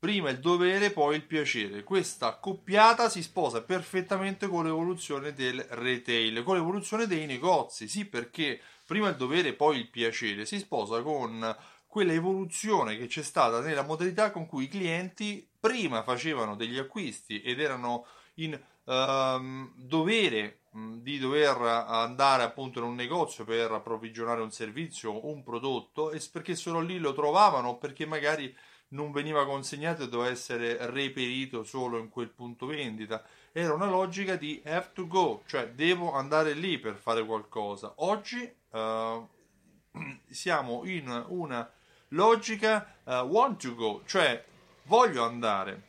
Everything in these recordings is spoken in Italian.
Prima il dovere, poi il piacere. Questa accoppiata si sposa perfettamente con l'evoluzione del retail, con l'evoluzione dei negozi. Sì, perché prima il dovere, poi il piacere si sposa con quella evoluzione che c'è stata nella modalità con cui i clienti prima facevano degli acquisti ed erano in uh, dovere di dover andare appunto in un negozio per approvvigionare un servizio un prodotto e perché solo lì lo trovavano perché magari non veniva consegnato e doveva essere reperito solo in quel punto vendita. Era una logica di have to go, cioè devo andare lì per fare qualcosa. Oggi uh, siamo in una logica uh, want to go, cioè voglio andare.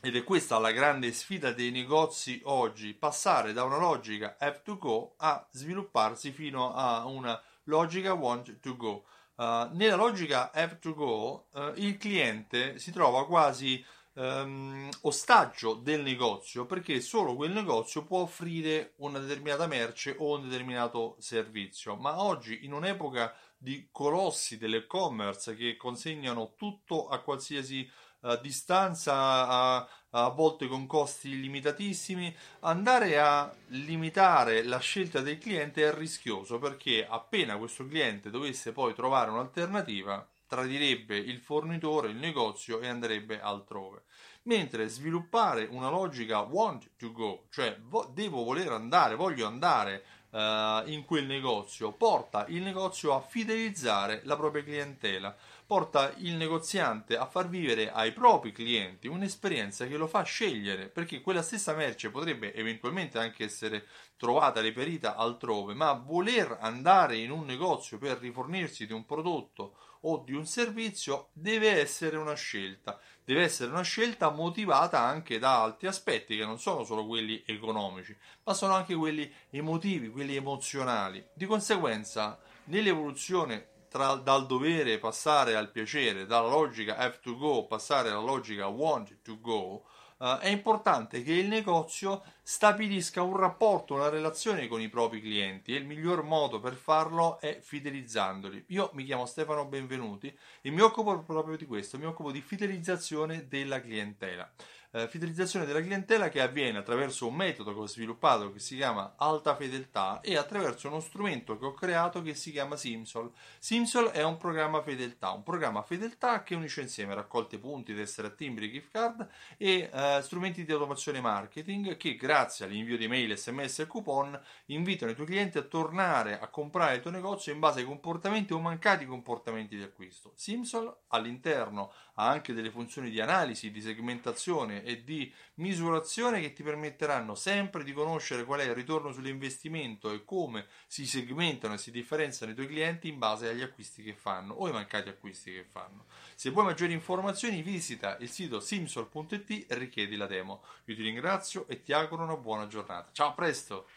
Ed è questa la grande sfida dei negozi oggi, passare da una logica have to go a svilupparsi fino a una logica want to go. Uh, nella logica have to go, uh, il cliente si trova quasi um, ostaggio del negozio perché solo quel negozio può offrire una determinata merce o un determinato servizio. Ma oggi, in un'epoca di colossi dell'e-commerce che consegnano tutto a qualsiasi uh, distanza, a, a volte con costi limitatissimi, andare a limitare la scelta del cliente è rischioso perché appena questo cliente dovesse poi trovare un'alternativa, tradirebbe il fornitore, il negozio e andrebbe altrove. Mentre sviluppare una logica want to go, cioè vo- devo voler andare, voglio andare uh, in quel negozio, porta il negozio a fidelizzare la propria clientela porta il negoziante a far vivere ai propri clienti un'esperienza che lo fa scegliere, perché quella stessa merce potrebbe eventualmente anche essere trovata, reperita altrove, ma voler andare in un negozio per rifornirsi di un prodotto o di un servizio deve essere una scelta, deve essere una scelta motivata anche da altri aspetti che non sono solo quelli economici, ma sono anche quelli emotivi, quelli emozionali. Di conseguenza, nell'evoluzione tra, dal dovere passare al piacere, dalla logica have to go passare alla logica want to go, uh, è importante che il negozio stabilisca un rapporto, una relazione con i propri clienti e il miglior modo per farlo è fidelizzandoli. Io mi chiamo Stefano Benvenuti e mi occupo proprio di questo, mi occupo di fidelizzazione della clientela eh, fidelizzazione della clientela che avviene attraverso un metodo che ho sviluppato che si chiama alta fedeltà e attraverso uno strumento che ho creato che si chiama Simsol. Simsol è un programma fedeltà, un programma fedeltà che unisce insieme raccolte punti, tessere a timbri, gift card e eh, strumenti di automazione marketing che grazie all'invio di mail, sms e coupon invitano i tuoi clienti a tornare a comprare il tuo negozio in base ai comportamenti o mancati comportamenti di acquisto. Simsol all'interno ha anche delle funzioni di analisi, di segmentazione e di misurazione che ti permetteranno sempre di conoscere qual è il ritorno sull'investimento e come si segmentano e si differenziano i tuoi clienti in base agli acquisti che fanno o ai mancati acquisti che fanno. Se vuoi maggiori informazioni visita il sito simsol.it e richiedi la demo. Io ti ringrazio e ti auguro una buona giornata. Ciao, a presto!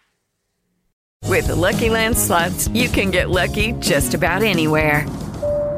With Lucky Land slots, you can get lucky just about anywhere.